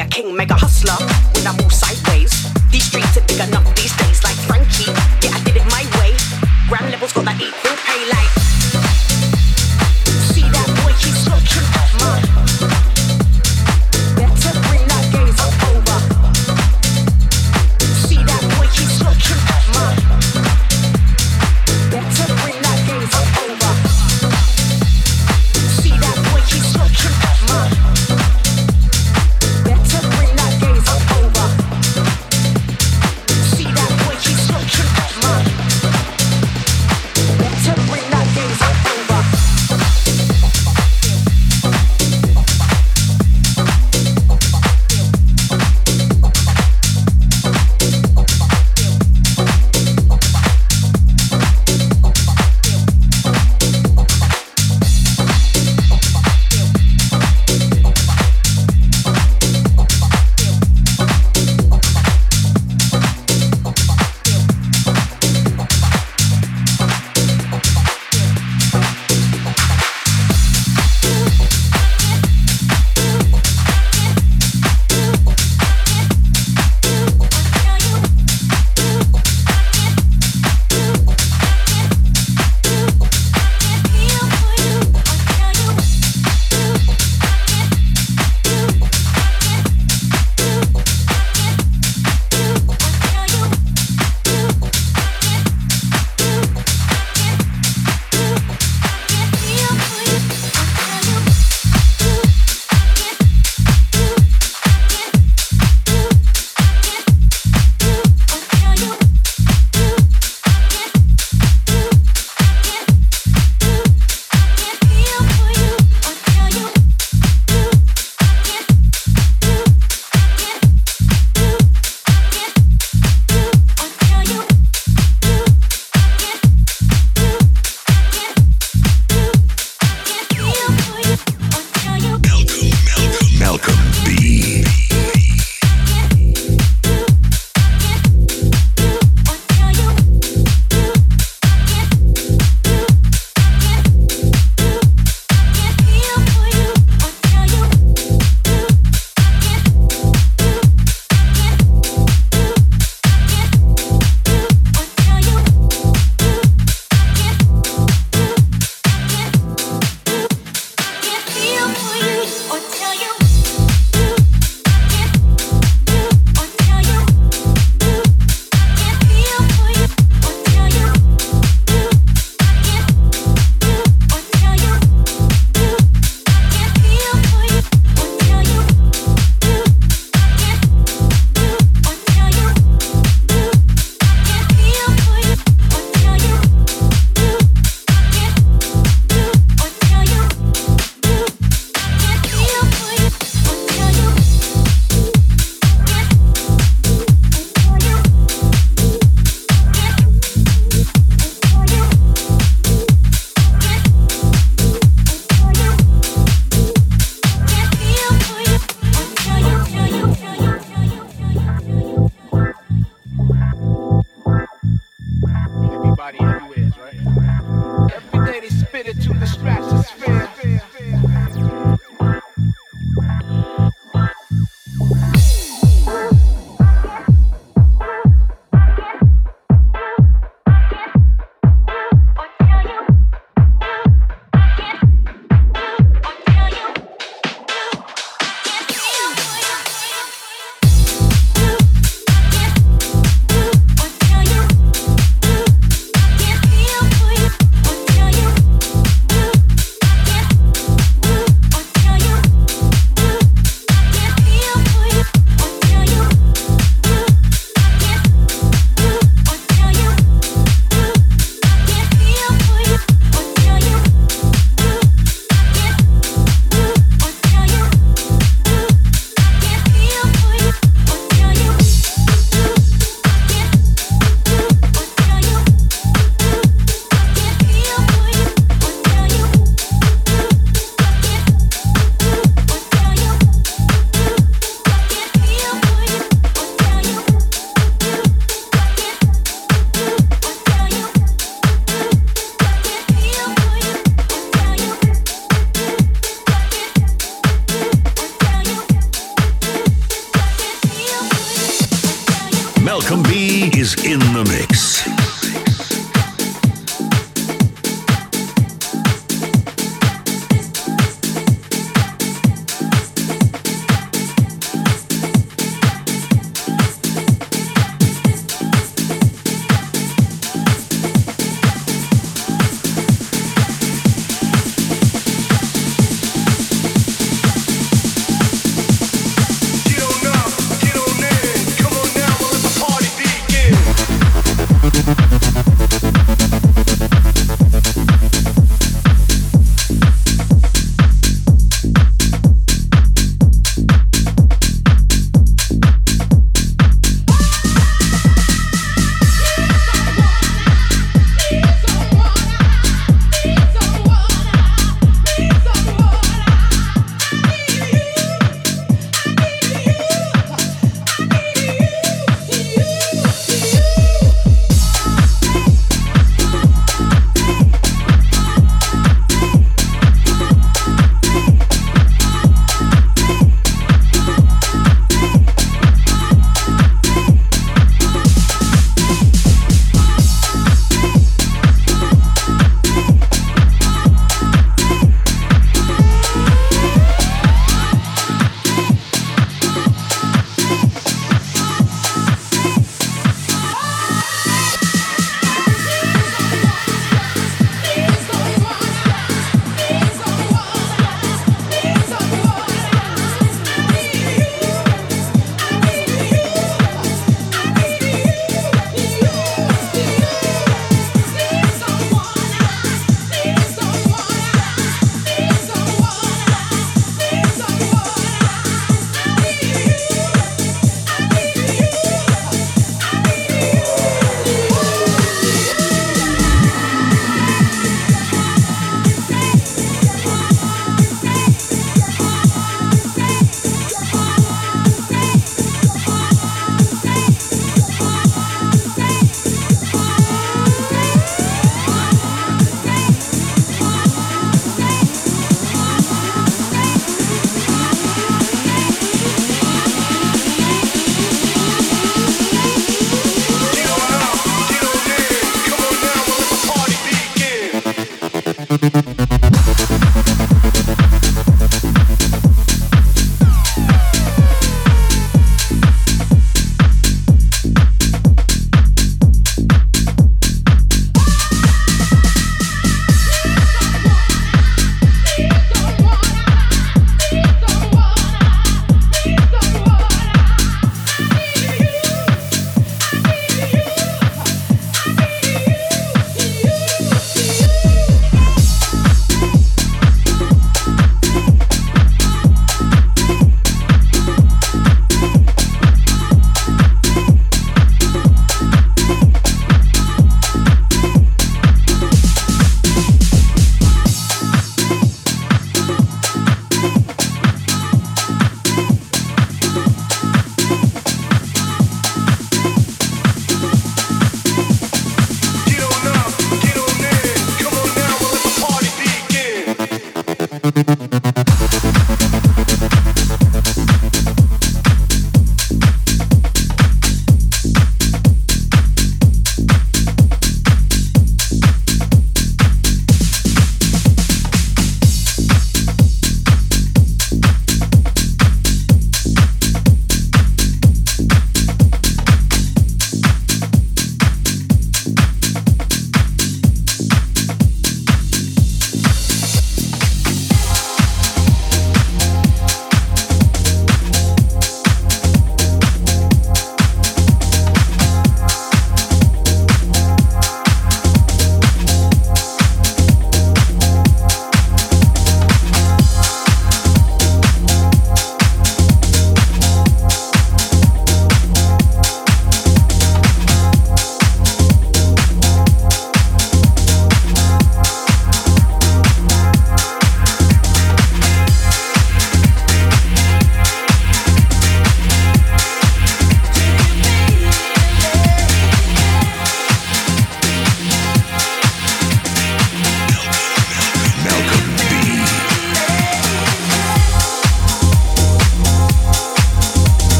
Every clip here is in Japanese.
a king, mega hustler when I move sideways. These streets are big enough these days, like Frankie. Yeah, I did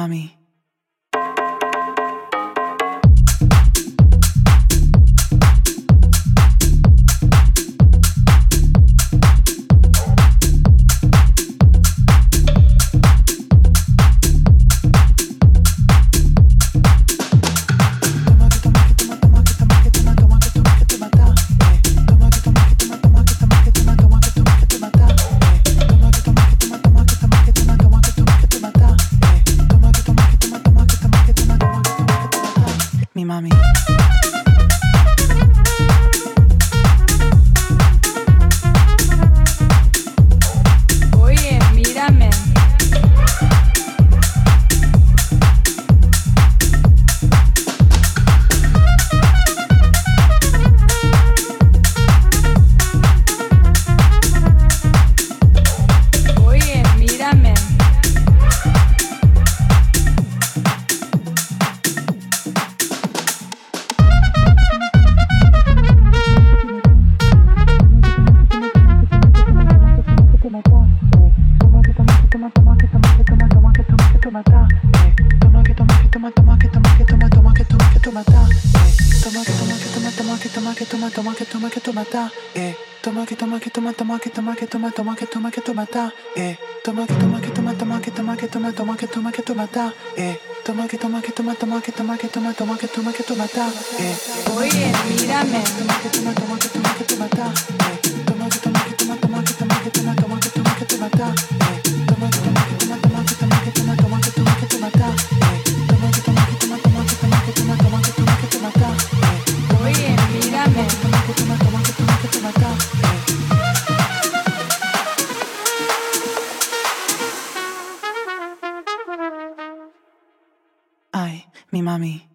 Mommy. トマトまけトまけトまたえとまけとまけとまとまけとまけとまトまけトまけトまたえとまけとまけとまとまけとまけとまトまけけまたえ。mommy.